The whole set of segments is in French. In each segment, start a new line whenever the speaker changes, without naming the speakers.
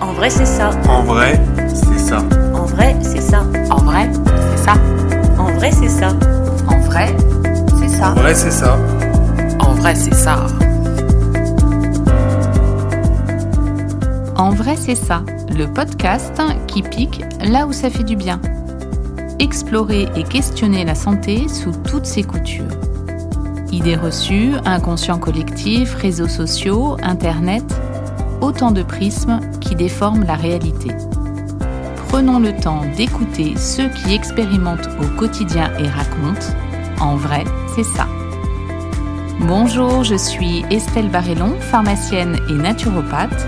En vrai, c'est ça.
En vrai, c'est ça.
En vrai, c'est ça.
En vrai, c'est ça.
En vrai, c'est ça.
En vrai, c'est ça.
En vrai, c'est ça.
En vrai, c'est ça.
En vrai, c'est ça, le podcast qui pique là où ça fait du bien. Explorer et questionner la santé sous toutes ses coutures. Idées reçues, inconscient collectif, réseaux sociaux, Internet, autant de prismes qui déforment la réalité. Prenons le temps d'écouter ceux qui expérimentent au quotidien et racontent. En vrai, c'est ça. Bonjour, je suis Estelle Barrellon, pharmacienne et naturopathe,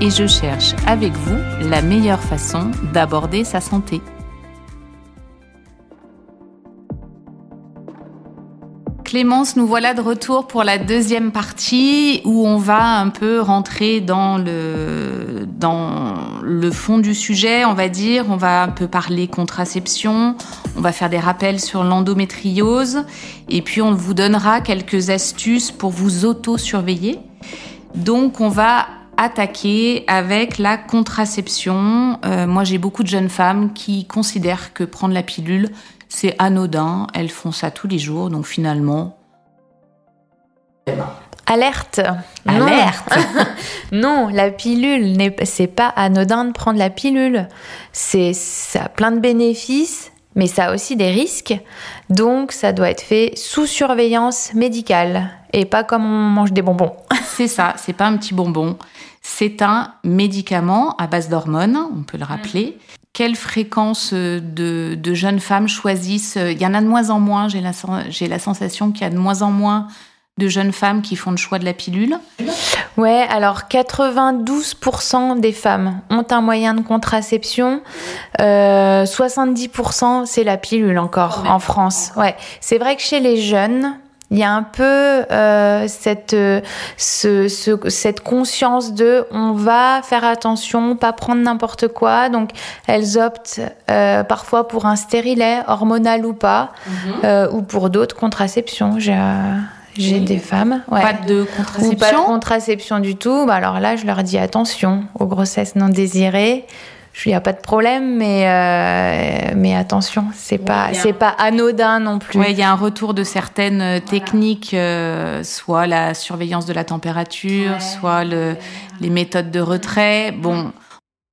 et je cherche avec vous la meilleure façon d'aborder sa santé. Clémence, nous voilà de retour pour la deuxième partie où on va un peu rentrer dans le, dans le fond du sujet, on va dire. On va un peu parler contraception, on va faire des rappels sur l'endométriose et puis on vous donnera quelques astuces pour vous auto-surveiller. Donc on va attaquer avec la contraception. Euh, moi j'ai beaucoup de jeunes femmes qui considèrent que prendre la pilule, c'est anodin, elles font ça tous les jours, donc finalement...
Alerte
Alerte
Non, la pilule, c'est pas anodin de prendre la pilule. C'est, ça a plein de bénéfices, mais ça a aussi des risques. Donc, ça doit être fait sous surveillance médicale et pas comme on mange des bonbons.
C'est ça, c'est pas un petit bonbon. C'est un médicament à base d'hormones, on peut le rappeler. Quelle fréquence euh, de, de jeunes femmes choisissent euh, Il y en a de moins en moins, j'ai la, la sensation qu'il y a de moins en moins de jeunes femmes qui font le choix de la pilule.
Ouais, alors 92% des femmes ont un moyen de contraception. Euh, 70% c'est la pilule encore en France. Ouais, c'est vrai que chez les jeunes, il y a un peu euh, cette, euh, ce- ce- cette conscience de on va faire attention, pas prendre n'importe quoi. Donc elles optent euh, parfois pour un stérilet, hormonal ou pas, euh, ou pour d'autres contraceptions. J'ai euh, j'ai des femmes. Ouais.
Pas de
Ou pas de
contraception.
contraception du tout, bah alors là, je leur dis attention aux grossesses non désirées. Il n'y a pas de problème, mais, euh, mais attention, c'est pas, c'est pas anodin non plus.
Ouais, il y a un retour de certaines euh, techniques, euh, soit la surveillance de la température, soit le, les méthodes de retrait. Bon,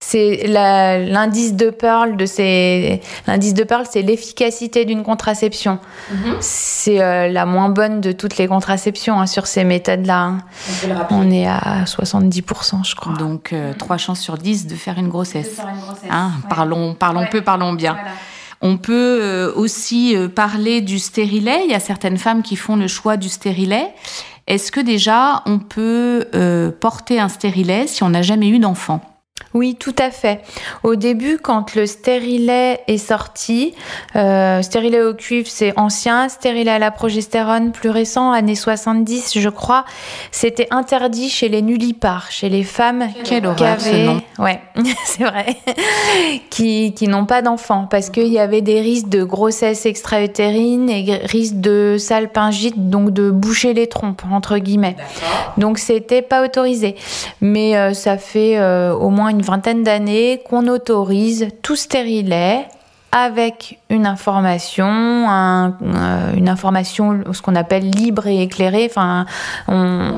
C'est l'indice de Pearl de ces, l'indice de Pearl, c'est l'efficacité d'une contraception. C'est euh, la moins bonne de toutes les contraceptions hein, sur ces méthodes-là. hein. On est à 70%, je crois.
donc euh, trois chances sur 10 de faire une grossesse. Hein, parlons, parlons peu, parlons bien. On peut euh, aussi euh, parler du stérilet. Il y a certaines femmes qui font le choix du stérilet. Est-ce que déjà on peut euh, porter un stérilet si on n'a jamais eu d'enfant?
Oui, tout à fait. Au début, quand le stérilet est sorti, euh, stérilet au cuivre, c'est ancien, stérilet à la progestérone, plus récent, années 70, je crois, c'était interdit chez les nullipares, chez les femmes
Quelle
qui
horreur, ce
avaient,
nom.
ouais, c'est vrai, qui, qui n'ont pas d'enfants, parce qu'il y avait des risques de grossesse extra-utérine et risques de salpingite, donc de boucher les trompes, entre guillemets. Donc c'était pas autorisé. Mais euh, ça fait euh, au moins une vingtaine d'années qu'on autorise tout stérilet avec une information, un- euh, une information, ce qu'on appelle libre et éclairée. Enfin, on,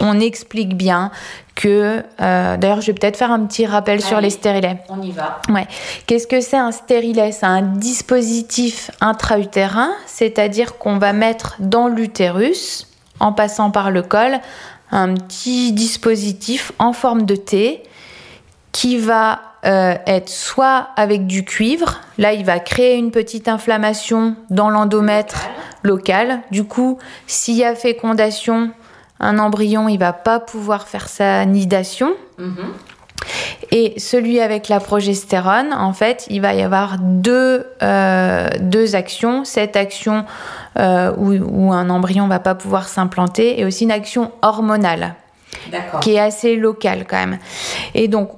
on explique. bien que. euh, D'ailleurs, je vais peut-être faire un petit rappel sur les stérilets.
On y va.
Ouais. Qu'est-ce que c'est un stérilet? C'est un dispositif intra-utérin, c'est-à-dire qu'on va mettre dans l'utérus, en passant par le col, un petit dispositif en forme de T qui va euh, être soit avec du cuivre, là il va créer une petite inflammation dans l'endomètre local. Du coup, s'il y a fécondation, un embryon il va pas pouvoir faire sa nidation. Et celui avec la progestérone, en fait, il va y avoir deux, euh, deux actions. Cette action euh, où, où un embryon va pas pouvoir s'implanter et aussi une action hormonale qui est assez locale quand même. Et donc,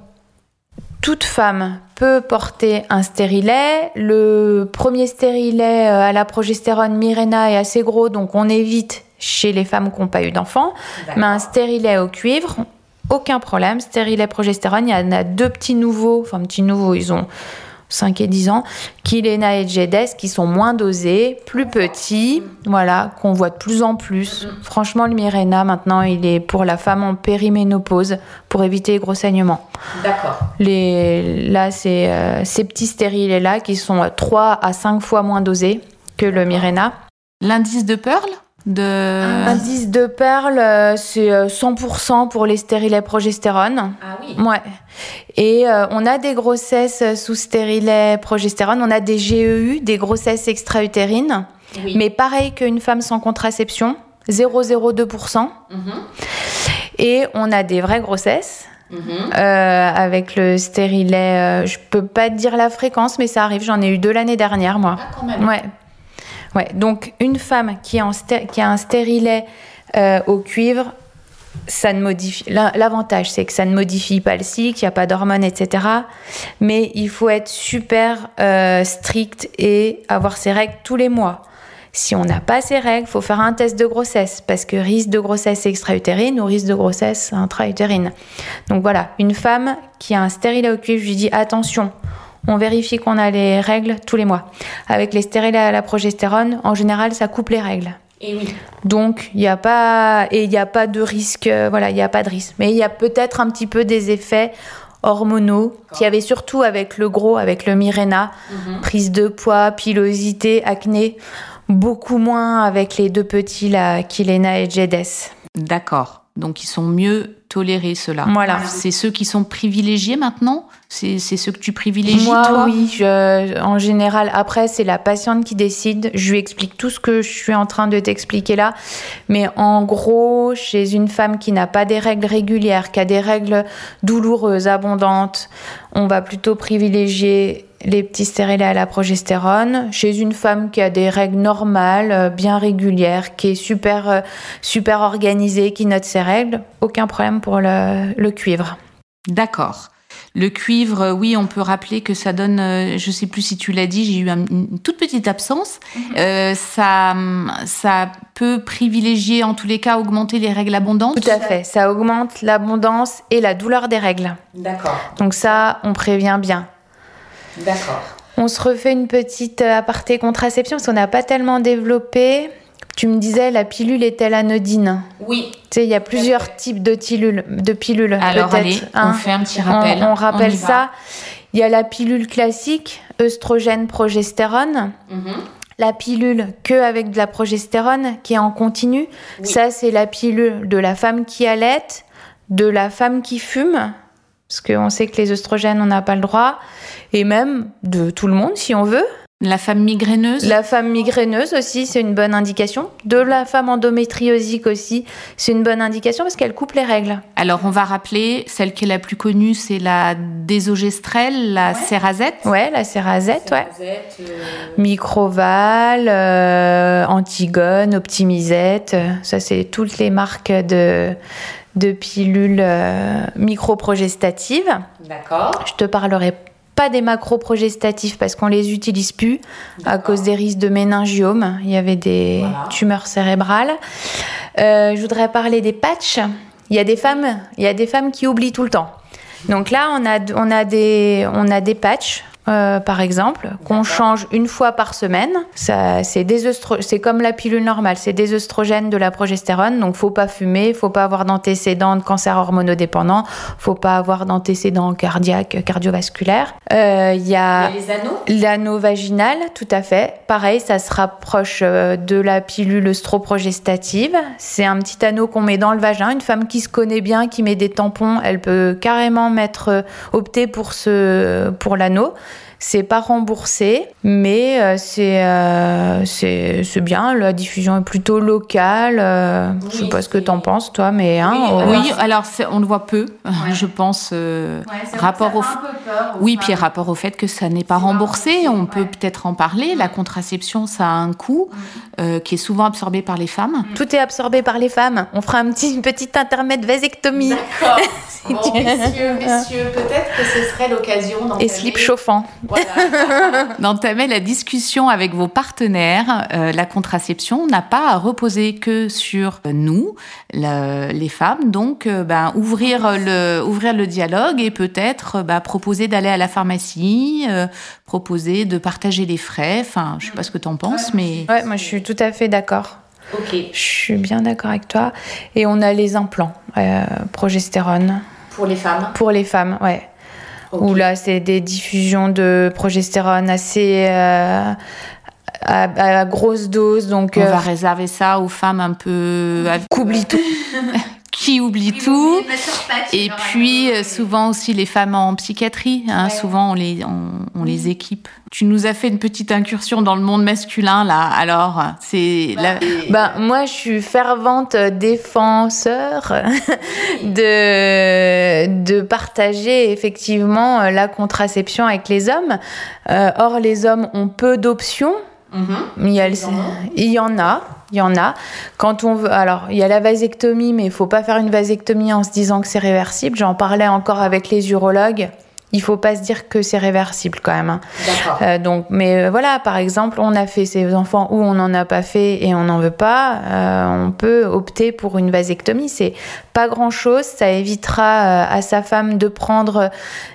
toute femme peut porter un stérilet. Le premier stérilet euh, à la progestérone Mirena est assez gros, donc on évite chez les femmes qui n'ont pas eu d'enfant. Mais un stérilet au cuivre, aucun problème. Stérilet progestérone, il y en a deux petits nouveaux, enfin petits nouveaux, ils ont 5 et 10 ans, Kilena et Jedes qui sont moins dosés, plus petits, voilà, qu'on voit de plus en plus. Franchement, le Mirena, maintenant, il est pour la femme en périménopause, pour éviter les gros saignements.
D'accord.
Les, là, c'est euh, ces petits stérilets-là qui sont 3 à 5 fois moins dosés que le Mirena.
L'indice de Pearl? De...
Indice de perle, euh, c'est euh, 100% pour les stérilets progestérone.
Ah oui.
Ouais. Et euh, on a des grossesses sous stérilet progestérone, on a des GEU, des grossesses extra-utérines,
Oui.
mais pareil qu'une femme sans contraception, 0,02%.
Mhm.
Et on a des vraies grossesses.
Mhm.
euh, avec le stérilet, euh, je peux pas te dire la fréquence, mais ça arrive. J'en ai eu deux l'année dernière, moi.
Ah, quand même.
Ouais. Ouais. Donc, une femme qui, a un stérilet euh, au cuivre, ça ne modifie. L'avantage, c'est que ça ne modifie pas le cycle, il n'y a pas d'hormones, etc. Mais il faut être super euh, strict et avoir ses règles tous les mois. Si on n'a pas ses règles, faut faire un test de grossesse parce que risque de grossesse extra-utérine ou risque de grossesse intra-utérine. Donc voilà, une femme qui a un stérilet au cuivre, je lui dis attention, on vérifie qu'on a les règles tous les mois. Avec les stérilets à la progestérone, en général, ça coupe les règles.
Et oui.
Donc, il n'y a pas et il n'y a pas de risque. euh, voilà, il n'y a pas de risque. Mais il y a peut-être un petit peu des effets hormonaux qu'il y avait surtout avec le gros, avec le Mirena, prise de poids, pilosité, acné. Beaucoup moins avec les deux petits là, Kilena et Jedes.
D'accord. Donc ils sont mieux tolérés ceux-là.
Voilà.
C'est ceux qui sont privilégiés maintenant C'est ceux que tu privilégies
Moi,
toi
oui, je- en général. Après, c'est la patiente qui décide. Je lui explique tout ce que je suis en train de t'expliquer là. Mais en gros, chez une femme qui n'a pas des règles régulières, qui a des règles douloureuses, abondantes, on va plutôt privilégier les petits stérilets à la progestérone. Chez une femme qui a des règles normales, euh, bien régulières, qui est super, euh, super organisée, qui note ses règles, aucun problème pour le, le cuivre.
D'accord. Le cuivre, euh, oui, on peut rappeler que ça donne, euh, je sais plus si tu l'as dit, j'ai eu un- une toute petite absence. Euh, ça, ça peut privilégier, en tous les cas, augmenter les règles abondantes.
Tout à fait. Ça augmente l'abondance et la douleur des règles.
D'accord.
Donc ça, on prévient bien.
D'accord.
On se refait une petite aparté contraception parce qu'on n'a pas tellement développé. Tu me disais, la pilule est-elle anodine?
Oui.
Tu sais, il y a plusieurs types de, pilules, de pilules.
Alors allez,
hein.
on fait un petit rappel.
On, rappelle ça. Il y a la pilule classique, œstrogène, progestérone.
Mhm.
La pilule que avec de la progestérone qui est en continu.
Oui.
Ça, c'est la pilule de la femme qui allaite, de la femme qui fume, parce qu'on sait que les œstrogènes, on n'a pas le droit, et même de tout le monde si on veut.
La femme migraineuse.
La femme migraineuse aussi, c'est une bonne indication. De la femme endométriosique aussi, c'est une bonne indication parce qu'elle coupe les règles.
Alors on va rappeler, celle qui est la plus connue, c'est la désogestrel, la cérazette.
Ouais, la cérazette, ouais.
Cérazette, euh,
Microval, euh, Antigone, Optimisette, euh, ça c'est toutes les marques de, de pilules euh, microprogestatives.
D'accord.
Je te parlerai pas des macroprogestatifs parce qu'on les utilise plus à cause des risques de méningiome. Il y avait des
Voilà.
tumeurs cérébrales. Euh, je voudrais parler des patchs. Il y a des femmes, il y a des femmes qui oublient tout le temps. Donc là, on a, on a des, on a des patchs. Euh, par exemple, qu'on change une fois par semaine. Ça, c'est des c'est comme la pilule normale, c'est des œstrogènes de la progestérone. Donc, faut pas fumer, faut pas avoir d'antécédents de cancer hormonodépendant, faut pas avoir d'antécédents cardiaques, cardiovasculaires. Euh, Il y a
y a les anneaux?
L'anneau vaginal, tout à fait. Pareil, ça se rapproche euh, de la pilule œstroprogestative. C'est un petit anneau qu'on met dans le vagin. Une femme qui se connaît bien, qui met des tampons, elle peut carrément mettre, euh, opter pour ce, pour l'anneau. C'est pas remboursé, mais euh, c'est euh, c'est bien. La diffusion est plutôt locale. euh, je sais
Oui,
pas ce que t'en penses, toi, mais hein,
Oui,
oh,
alors-
Oui, on le voit peu, je pense, euh, rapport au. Oui, puis rapport au fait que ça n'est pas remboursé, on peut peut-être en parler. La contraception, ça a un coût euh, qui est souvent absorbé par les femmes.
tout est absorbé par les femmes. On fera un petit une petite intermède vasectomie
D'accord. Bon, messieurs, messieurs, peut-être que ce serait l'occasion d'en
et slip
parler.
D'entamer la discussion avec vos partenaires. Euh, la contraception n'a pas à reposer que sur nous, le- les femmes. Donc, euh, ben, ouvrir le, ouvrir le dialogue et peut-être euh, ben, proposer d'aller à la pharmacie, euh, proposer de partager les frais. Enfin, je sais pas ce que tu en penses, mais
Ouais, moi je suis tout à fait d'accord.
Ok.
Je suis bien d'accord avec toi. Et on a les implants, euh, progestérone,
Pour les femmes.
pour les femmes, ouais.
Ok.
Où là, c'est des diffusions de progestérone assez euh, à, à grosse dose. Donc,
on
euh,
va réserver ça aux femmes un peu
qu'oublie tout.
qui oublient tout. Et puis euh, souvent aussi les femmes en psychiatrie, hein, souvent on les, on, on les équipe. Tu nous as fait une petite incursion dans le monde masculin là, alors c'est la-
Ben, moi, je suis fervente défenseur de, de partager effectivement la contraception avec les hommes. Euh, or, les hommes ont peu d'options. Il y, a
ont
il y en a, il y en a. Quand on veut, alors il y a la vasectomie, mais il faut pas faire une vasectomie en se disant que c'est réversible. J'en parlais encore avec les urologues. Il faut pas se dire que c'est réversible quand même. hein.
D'accord.
Euh, donc, mais euh, voilà, par exemple, on a fait ces enfants où on n'en a pas fait et on n'en veut pas, euh, on peut opter pour une vasectomie. C'est pas grand chose, ça évitera à sa femme de prendre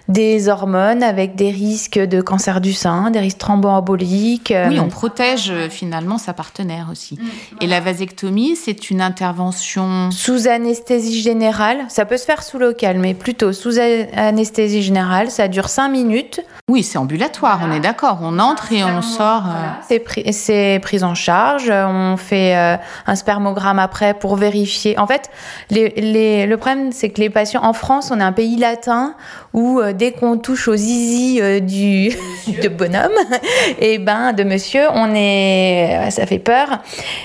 des hormones avec des risques de cancer du sein, des risques thromboemboliques.
oui, on protège finalement sa partenaire aussi. Et la vasectomie, c'est une intervention.
Sous anesthésie générale, ça peut se faire sous local, mais plutôt sous anesthésie générale, ça dure 5 minutes.
Oui, c'est ambulatoire, on est d'accord. On entre et on sort. euh,
C'est pris, c'est pris en charge. On fait euh, un spermogramme après pour vérifier. En fait, les, les- le problème, c'est que les patients en France, on est un pays latin où euh, dès qu'on touche au zizi euh, du de bonhomme, et ben de monsieur, on est, ça fait peur.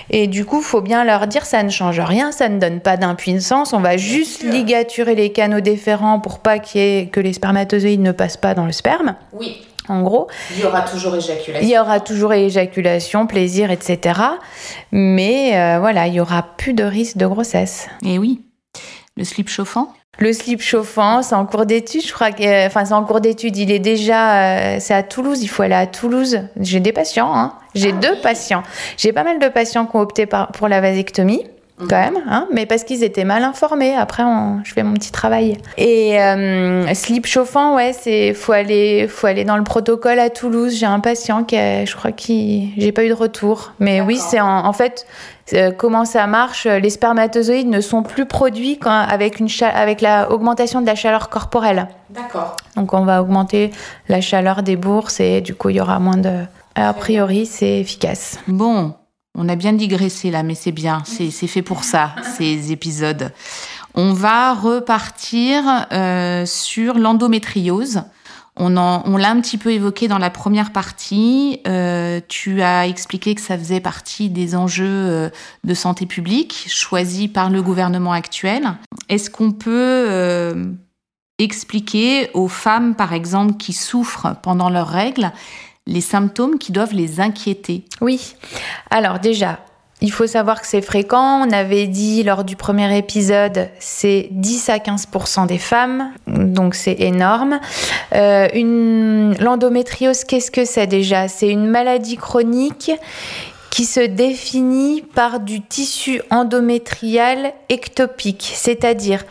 Et du coup, faut bien leur dire, ça ne change rien, ça ne donne pas d'impuissance. On va juste ligaturer les canaux déférents pour pas ait- que les spermatozoïdes ne passent pas dans le sperme.
Oui.
En gros.
Il y aura toujours éjaculation.
Il y aura toujours éjaculation, plaisir, etc. Mais euh, voilà, il y aura plus de risque de grossesse.
Et oui, le slip chauffant?
Le slip chauffant, c'est en cours d'étude, je crois que, euh, enfin c'est en cours d'étude. Il est déjà, euh, c'est à Toulouse. Il faut aller à Toulouse. J'ai des patients, hein. J'ai deux patients. J'ai pas mal de patients qui ont opté par- pour la vasectomie. Quand même, hein, mais parce qu'ils étaient mal informés. Après, on- je fais mon petit travail. Et euh, slip chauffant, ouais, c'est faut aller, faut aller dans le protocole à Toulouse. J'ai un patient qui, a- je crois qu'il, j'ai pas eu de retour. Mais oui, c'est en, en fait euh, comment ça marche. Les spermatozoïdes ne sont plus produits quand, avec une cha- avec la augmentation de la chaleur corporelle.
D'accord.
Donc on va augmenter la chaleur des bourses et du coup il y aura moins de. A priori, c'est efficace.
Bon, on a bien digressé là, mais c'est bien, c'est fait pour ça, ces épisodes. On va repartir euh, sur l'endométriose. On, l'a un petit peu évoqué dans la première partie. Euh, tu as expliqué que ça faisait partie des enjeux euh, de santé publique choisis par le gouvernement actuel. Est-ce qu'on peut expliquer aux femmes, par exemple, qui souffrent pendant leurs règles, les symptômes qui doivent les inquiéter
Oui. Alors déjà, il faut savoir que c'est fréquent. On avait dit lors du premier épisode, c'est 10 à 15% des femmes, donc c'est énorme. Euh, l'endométriose, qu'est-ce que c'est déjà? C'est une maladie chronique qui se définit par du tissu endométrial ectopique, c'est-à-dire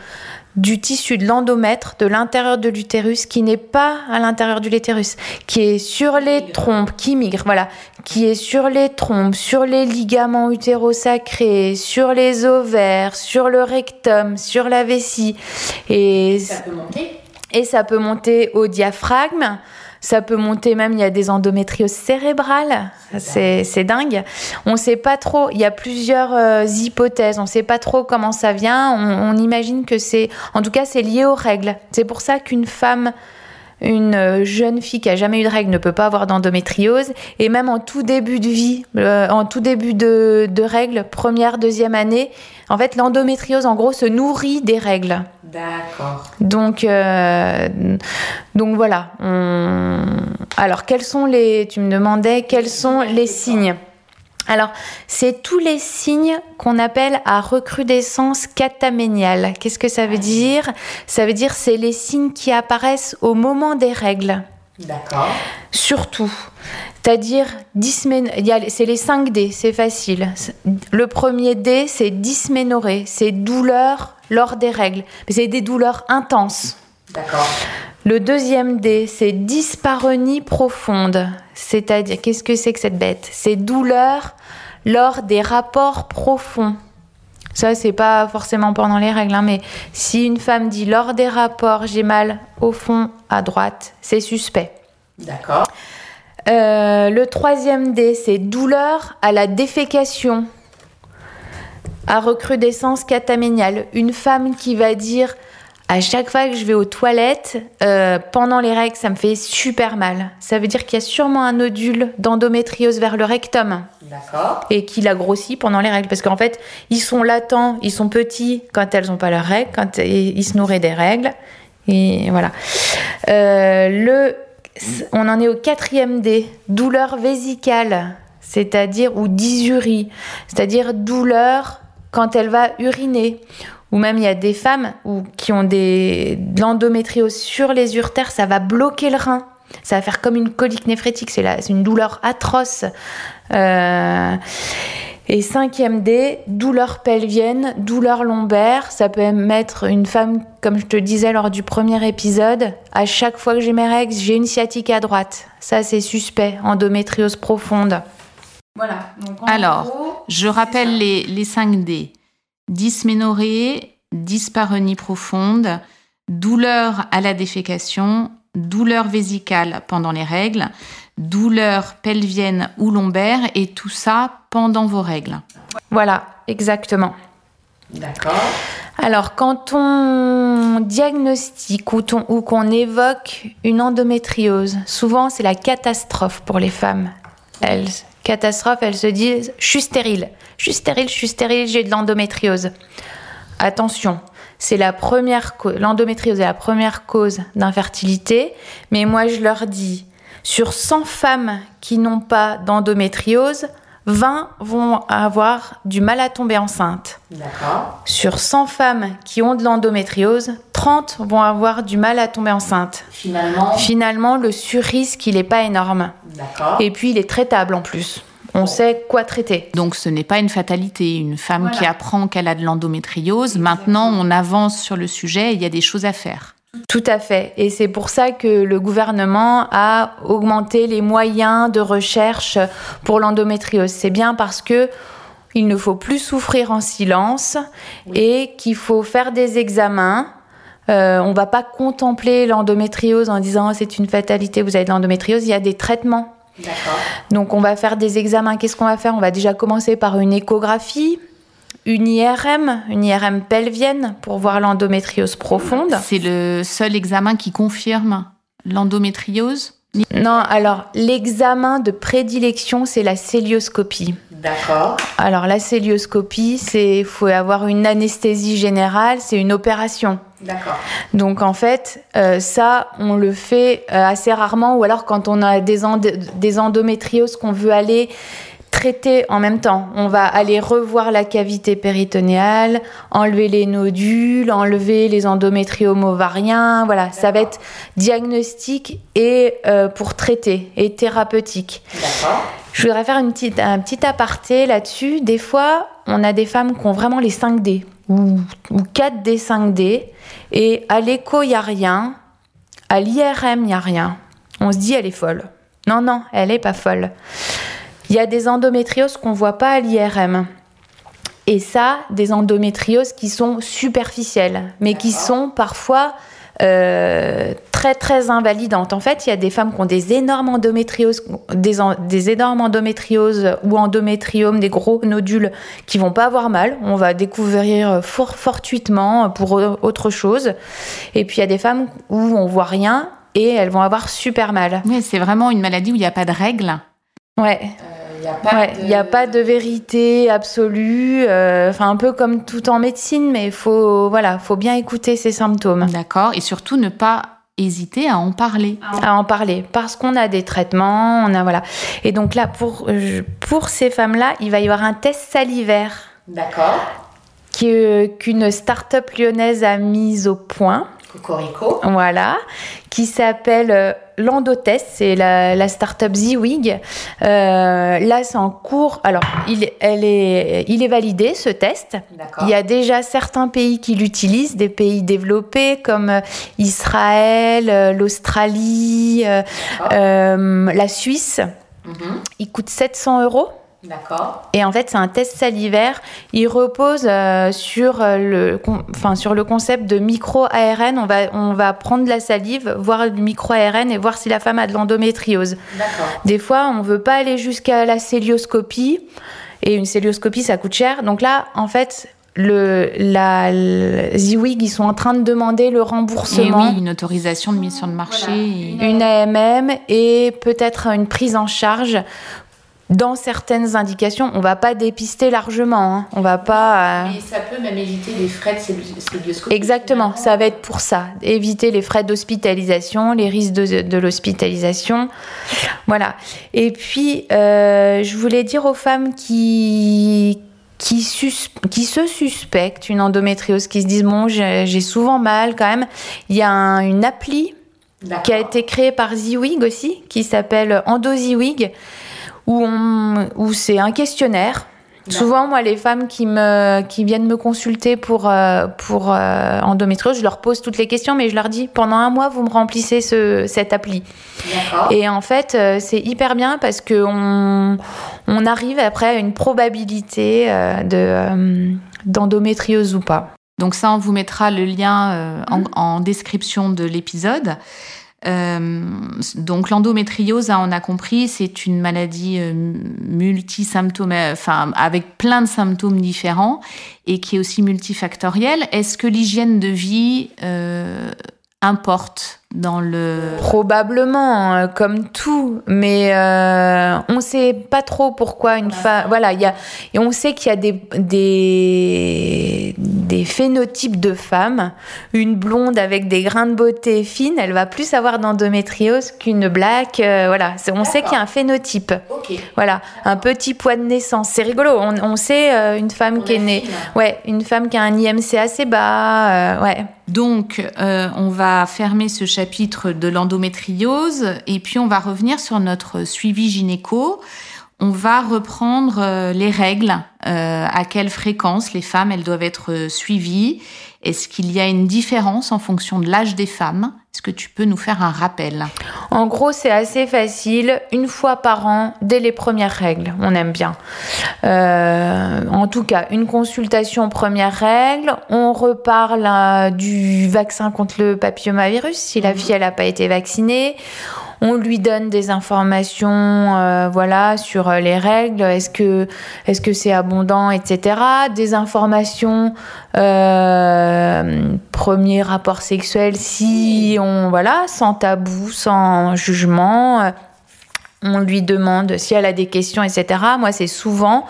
du tissu de l'endomètre, de l'intérieur de l'utérus, qui n'est pas à l'intérieur de l'utérus, qui est sur les trompes, qui migre, voilà, qui est sur les trompes, sur les ligaments utérosacrés, sur les ovaires, sur le rectum, sur la vessie. Et,
Ça peut monter.
et ça peut monter au diaphragme. Ça peut monter même, il y a des endométrioses cérébrales. C'est c'est dingue. On sait pas trop, il y a plusieurs euh, hypothèses. On sait pas trop comment ça vient. On, on imagine que c'est, en tout cas, c'est lié aux règles. C'est pour ça qu'une femme, une euh, jeune fille qui a jamais eu de règles ne peut pas avoir d'endométriose. Et même en tout début de vie, euh, en tout début de, de règles, première, deuxième année, en fait, l'endométriose, en gros, se nourrit des règles.
D'accord.
Donc, euh, donc voilà. on- Alors, quels sont les. Tu me demandais quels sont les signes? Alors, c'est tous les signes qu'on appelle à recrudescence cataméniale. Qu'est-ce que ça veut dire? Ça veut dire c'est les signes qui apparaissent au moment des règles.
D'accord.
surtout. C'est-à-dire, c'est les 5 D, c'est facile. Le premier D, c'est dysménorrhée, c'est douleur lors des règles. Mais c'est des douleurs intenses.
D'accord.
Le deuxième D, c'est dyspareunie profonde. C'est-à-dire, qu'est-ce que c'est que cette bête? C'est douleur lors des rapports profonds. Ça, c'est pas forcément pendant les règles, hein, mais si une femme dit lors des rapports, j'ai mal au fond à droite, c'est suspect.
D'accord.
Euh, le troisième D, c'est douleur à la défécation, à recrudescence cataméniale. Une femme qui va dire à chaque fois que je vais aux toilettes, euh, pendant les règles, ça me fait super mal. Ça veut dire qu'il y a sûrement un nodule d'endométriose vers le rectum
D'accord.
et qu'il a grossi pendant les règles. Parce qu'en fait, ils sont latents, ils sont petits quand elles n'ont pas leurs règles, quand ils se nourrissent des règles. Et voilà. Euh, le, on en est au quatrième D, douleur vésicale, c'est-à-dire, ou dysurie, c'est-à-dire douleur quand elle va uriner. Ou même il y a des femmes où, qui ont des, de l'endométriose sur les urtères, ça va bloquer le rein. Ça va faire comme une colique néphrétique, c'est une douleur atroce. Euh, et cinquième D, douleur pelvienne, douleur lombaire. Ça peut mettre une femme, comme je te disais lors du premier épisode, à chaque fois que j'ai mes règles, j'ai une sciatique à droite. Ça, c'est suspect, endométriose profonde. Voilà. Donc, en
Alors,
gros,
Je rappelle les, les 5 D. Dysménorrhée, dyspareunie profonde, douleur à la défécation, douleur vésicale pendant les règles, douleur pelvienne ou lombaire et tout ça pendant vos règles.
Voilà, exactement.
D'accord.
Alors, quand on diagnostique ou, ton- ou qu'on évoque une endométriose, souvent c'est la catastrophe pour les femmes. Elles, catastrophe, elles se disent Je suis stérile, je suis stérile, je suis stérile, j'ai de l'endométriose. Attention, c'est la première cause, l'endométriose est la première cause d'infertilité, mais moi je leur dis sur 100 femmes qui n'ont pas d'endométriose, 20 vont avoir du mal à tomber enceinte.
D'accord.
Sur 100 femmes qui ont de l'endométriose, 30 vont avoir du mal à tomber enceinte.
Finalement.
Finalement, le surrisque, il n'est pas énorme. Et puis, il est traitable en plus. On sait quoi traiter.
Donc ce n'est pas une fatalité. Une femme
Voilà.
qui apprend qu'elle a de l'endométriose, maintenant on avance sur le sujet et il y a des choses à faire.
Tout à fait. Et c'est pour ça que le gouvernement a augmenté les moyens de recherche pour l'endométriose. C'est bien parce que il ne faut plus souffrir en silence et qu'il faut faire des examens. Euh, on va pas contempler l'endométriose en disant Oh, c'est une fatalité, vous avez de l'endométriose. Il y a des traitements.
D'accord.
Donc on va faire des examens. Qu'est-ce qu'on va faire? On va déjà commencer par une échographie, une IRM, une IRM pelvienne pour voir l'endométriose profonde.
C'est le seul examen qui confirme l'endométriose?
Non, alors l'examen de prédilection, c'est la célioscopie.
D'accord.
Alors la célioscopie, c'est faut avoir une anesthésie générale, c'est une opération.
D'accord.
Donc en fait, euh, ça, on le fait euh, assez rarement, ou alors quand on a des, des endométrioses qu'on veut aller traiter en même temps. On va aller revoir la cavité péritonéale, enlever les nodules, enlever les endométriomes ovariens. Voilà, ça va être diagnostic et euh, pour traiter et thérapeutique.
D'accord.
Je voudrais faire une petite, un petit aparté là-dessus. Des fois, on a des femmes qui ont vraiment les 5D ou, ou 4D, 5D. Et à l'écho, il n'y a rien. À l'IRM, il n'y a rien. On se dit, elle est folle. Non, non, elle n'est pas folle. Il y a des endométrioses qu'on ne voit pas à l'IRM. Et ça, des endométrioses qui sont superficielles, mais qui sont parfois euh, très très invalidantes. En fait, il y a des femmes qui ont des énormes endométrioses, des, en- des énormes endométrioses ou endométriomes, des gros nodules qui vont pas avoir mal. On va découvrir fort fortuitement pour euh, autre chose. Et puis il y a des femmes où on voit rien et elles vont avoir super mal.
Oui, c'est vraiment une maladie où il n'y a pas de règles.
Ouais.
Il n'y a pas
Ouais,
de...
il n'y a pas de vérité absolue, euh, enfin un peu comme tout en médecine, mais il faut, voilà, faut bien écouter ces symptômes,
D'accord Et surtout ne pas hésiter à en parler.
à en parler, parce qu'on a des traitements, on a voilà. Et donc là, pour, pour ces femmes-là, il va y avoir un test salivaire
D'accord.
euh, qu'une start-up lyonnaise a mis au point.
Cocorico.
Voilà, qui s'appelle euh, Landotest, c'est la, la start-up Ziwig. Euh, là, c'est en cours. Alors, il, elle est, il est validé ce test. Il y a déjà certains pays qui l'utilisent, des pays développés comme euh, Israël, euh, l'Australie, euh, la Suisse.
Mhm.
Il coûte 700 euros.
D'accord.
Et en fait, c'est un test salivaire. Il repose euh, sur, euh, le, con- enfin, sur le concept de micro-ARN. On va, on va prendre de la salive, voir le micro-ARN et voir si la femme a de l'endométriose.
D'accord.
Des fois, on veut pas aller jusqu'à la célioscopie. Et une célioscopie, ça coûte cher. Donc là, en fait, le, la, le Ziwig, ils sont en train de demander le
Et
remboursement.
oui, une autorisation de mise sur le marché.
Voilà.
et-
Une AMM et peut-être une prise en charge dans certaines indications. On va pas dépister largement. hein. On va pas. euh,
Et ça peut même éviter les frais de céli- célioscopie.
Exactement,
finalement.
ça va être pour ça. Éviter les frais d'hospitalisation, les risques de, de l'hospitalisation. Voilà. Et puis, euh, je voulais dire aux femmes qui, qui, sus- qui se suspectent une endométriose, qui se disent Bon, j'ai souvent mal quand même. Il y a un- une appli qui a été créée par Ziwig aussi, qui s'appelle EndoZiwig, où, on- où c'est un questionnaire. Souvent, moi, les femmes qui, me, qui viennent me consulter pour, euh, pour euh, endométriose, je leur pose toutes les questions, mais je leur dis pendant un mois, vous me remplissez ce, cette appli. Et en fait, euh, c'est hyper bien parce qu'on on arrive après à une probabilité euh, de, euh, d'endométriose ou pas.
Donc ça, on vous mettra le lien euh,
Mmh.
en, en description de l'épisode. Euh, donc l'endométriose, hein, on a compris, c'est une maladie euh, multisymptôme, enfin avec plein de symptômes différents et qui est aussi multifactorielle. Est-ce que l'hygiène de vie euh, importe? Dans le
Probablement, euh, comme tout, mais euh, on sait pas trop pourquoi une femme. Voilà, il y a et on sait qu'il y a des, des des phénotypes de femmes. Une blonde avec des grains de beauté fines, elle va plus avoir d'endométriose qu'une black. euh, voilà, on sait qu'il y a un phénotype.
Ok.
Voilà, un petit poids de naissance. C'est rigolo. On, on sait euh, une femme
On
qui est née.
affine.
Ouais, une femme qui a un IMC assez bas. euh, ouais.
Donc, on va fermer ce chapitre de l'endométriose et puis on va revenir sur notre suivi gynéco. On va reprendre euh, les règles, euh, à quelle fréquence les femmes elles doivent être euh, suivies. Est-ce qu'il y a une différence en fonction de l'âge des femmes? Est-ce que tu peux nous faire un rappel?
En gros, c'est assez facile, une fois par an, dès les premières règles. On aime bien. Euh, en tout cas, une consultation première règle. On reparle euh, du vaccin contre le papillomavirus si la fille n'a pas été vaccinée. On lui donne des informations, euh, voilà, sur euh, les règles. Est-ce que, c'est abondant, etc. Des informations, euh, premier rapport sexuel, si on, voilà, sans tabou, sans jugement. On lui demande si elle a des questions, etc. Moi, c'est souvent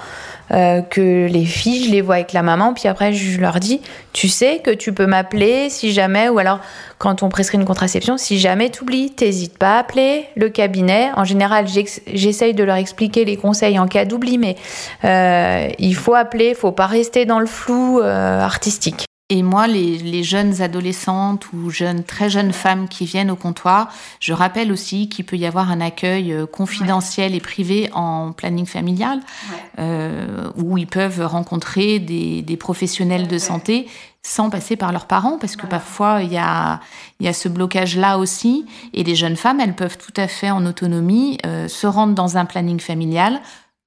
euh, que les filles, je les vois avec la maman, puis après, je leur dis, tu sais que tu peux m'appeler si jamais, ou alors quand on prescrit une contraception, si jamais tu oublies, t'hésites pas à appeler le cabinet. En général, j'essaye de leur expliquer les conseils en cas d'oubli, mais euh, il faut appeler, faut pas rester dans le flou euh, artistique.
Et moi, les, les jeunes adolescentes ou jeunes, très jeunes femmes qui viennent au comptoir, je rappelle aussi qu'il peut y avoir un accueil euh, confidentiel et privé en planning familial,
Ouais.
euh, où ils peuvent rencontrer des, des professionnels de santé sans passer par leurs parents, parce que parfois il y a, il y a ce blocage-là aussi. Et les jeunes femmes, elles peuvent tout à fait en autonomie euh, se rendre dans un planning familial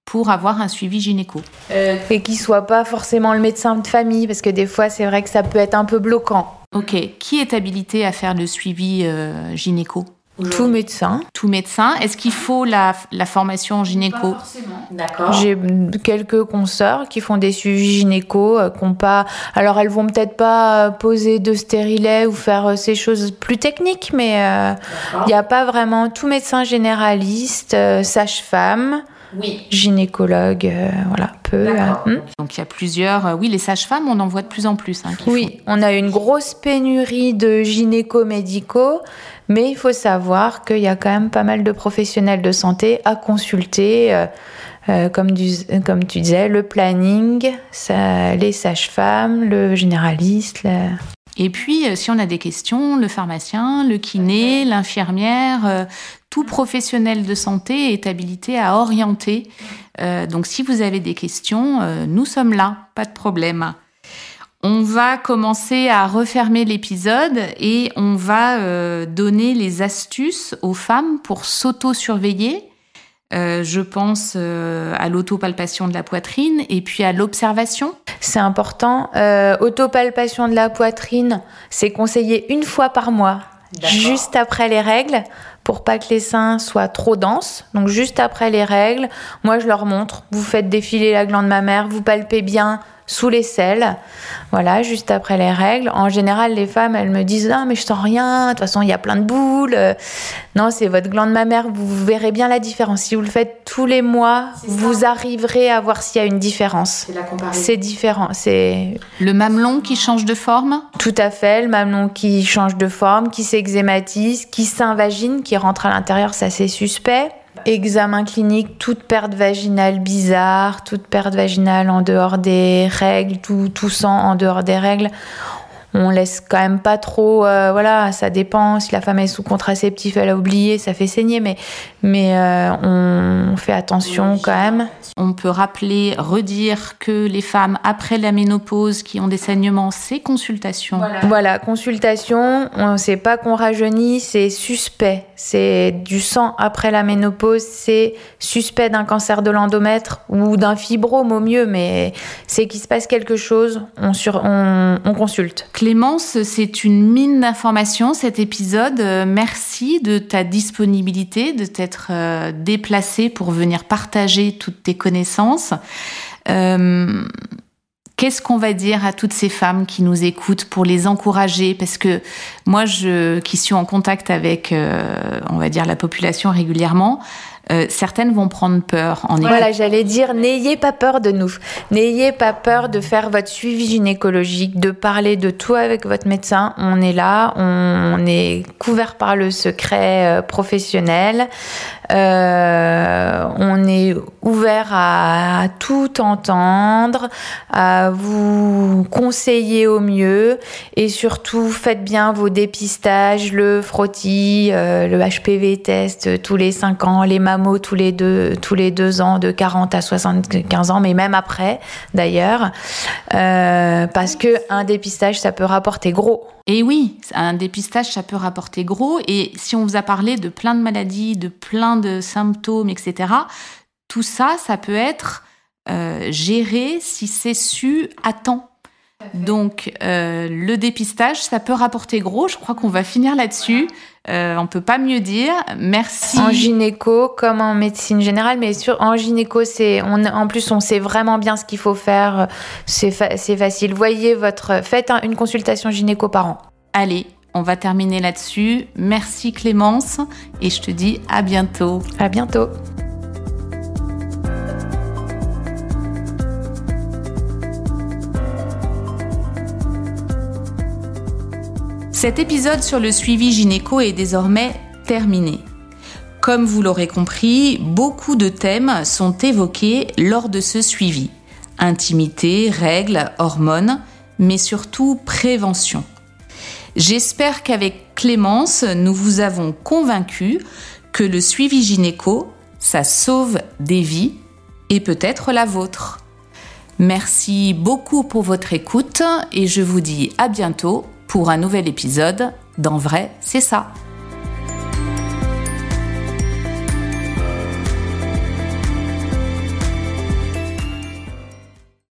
pour avoir un suivi gynéco.
Euh,
Et qu'il soit pas forcément le médecin de famille, parce que des fois, c'est vrai que ça peut être un peu bloquant.
Ok, qui est habilité à faire le suivi euh, gynéco
Tout médecin.
Tout médecin. Est-ce qu'il faut la, la formation en gynéco
D'accord.
J'ai quelques consoeurs qui font des suivis gynéco, euh, qui ont pas. Alors elles vont peut-être pas euh, poser de stérilet ou faire euh, ces choses plus techniques, mais euh, il n'y a pas vraiment tout médecin généraliste, euh, sage-femme,
Oui.
gynécologue, euh, voilà, peu. Euh, hmm.
Donc il y a plusieurs. euh, oui, les sages-femmes, on en voit de plus en plus. hein,
Oui, on a une grosse pénurie de gynéco-médicaux, mais il faut savoir qu'il y a quand même pas mal de professionnels de santé à consulter, euh, euh, comme, du- comme tu disais, le planning, ça- les sages-femmes, le généraliste. la-
Et puis, si on a des questions, le pharmacien, le kiné, l'infirmière, euh, tout professionnel de santé est habilité à orienter. Euh, donc, si vous avez des questions, nous sommes là, pas de problème. On va commencer à refermer l'épisode et on va donner les astuces aux femmes pour s'auto-surveiller euh, je pense euh, à l'autopalpation de la poitrine et puis à l'observation.
C'est important. Euh, autopalpation de la poitrine, c'est conseillé une fois par mois, juste après les règles, pour pas que les seins soient trop denses. Donc juste après les règles, moi je leur montre. Vous faites défiler la glande mammaire, vous palpez bien sous les selles, voilà, juste après les règles. En général, les femmes, elles me disent Ah, mais je sens rien, de toute façon, il y a plein de boules. Non, c'est votre glande mammaire, vous verrez bien la différence. Si vous le faites tous les mois, vous arriverez à voir s'il y a une différence.
C'est la comparaison.
C'est différent. C'est
le mamelon qui change de forme?
Tout à fait, le mamelon qui change de forme, qui s'exématise, qui s'invagine, qui rentre à l'intérieur, ça c'est suspect. Examen clinique, toute perte vaginale bizarre, toute perte vaginale en dehors des règles, tout, sang en dehors des règles on laisse quand même pas trop euh, voilà ça dépend si la femme est sous contraceptif elle a oublié ça fait saigner mais mais euh, on fait attention quand même.
On peut rappeler redire que les femmes après la ménopause qui ont des saignements c'est consultation.
Voilà, consultation on sait pas qu'on rajeunit c'est suspect. C'est du sang après la ménopause c'est suspect d'un cancer de l'endomètre ou d'un fibrome au mieux mais c'est qu'il se passe quelque chose on sur on, on consulte
Clémence, c'est une mine d'informations cet épisode. Euh, merci de ta disponibilité, de t'être euh, déplacée pour venir partager toutes tes connaissances. Euh, qu'est-ce qu'on va dire à toutes ces femmes qui nous écoutent pour les encourager? Parce que moi, je, qui suis en contact avec, on va dire, la population régulièrement, euh, certaines vont prendre peur. En
voilà, j'allais dire, n'ayez pas peur de nous. N'ayez pas peur de faire votre suivi gynécologique, de parler de tout avec votre médecin. On est là, on est couvert par le secret euh, professionnel. Euh, on est ouvert à, tout entendre, à vous conseiller au mieux et surtout faites bien vos dépistages, le frottis, le HPV test tous les 5 ans, les tous les deux, tous les deux ans, de 40 à 75 ans, mais même après d'ailleurs, euh, parce que un dépistage, ça peut rapporter gros.
Et oui, un dépistage, ça peut rapporter gros. Et si on vous a parlé de plein de maladies, de plein de symptômes, etc., tout ça, ça peut être euh, géré si c'est su à temps. Donc, euh, le dépistage, ça peut rapporter gros. Je crois qu'on va finir là-dessus. Euh, on peut pas mieux dire. Merci.
En gynéco, comme en médecine générale, mais sur, en gynéco, c'est, on, en plus, on sait vraiment bien ce qu'il faut faire. C'est, facile. Voyez votre, faites une consultation gynéco par an.
Allez, on va terminer là-dessus. Merci Clémence et je te dis à bientôt.
À bientôt.
Cet épisode sur le suivi gynéco est désormais terminé. Comme vous l'aurez compris, beaucoup de thèmes sont évoqués lors de ce suivi. Intimité, règles, hormones, mais surtout prévention. J'espère qu'avec Clémence, nous vous avons convaincu que le suivi gynéco, ça sauve des vies et peut-être la vôtre. Merci beaucoup pour votre écoute et je vous dis à bientôt pour un nouvel épisode d'En vrai, c'est ça.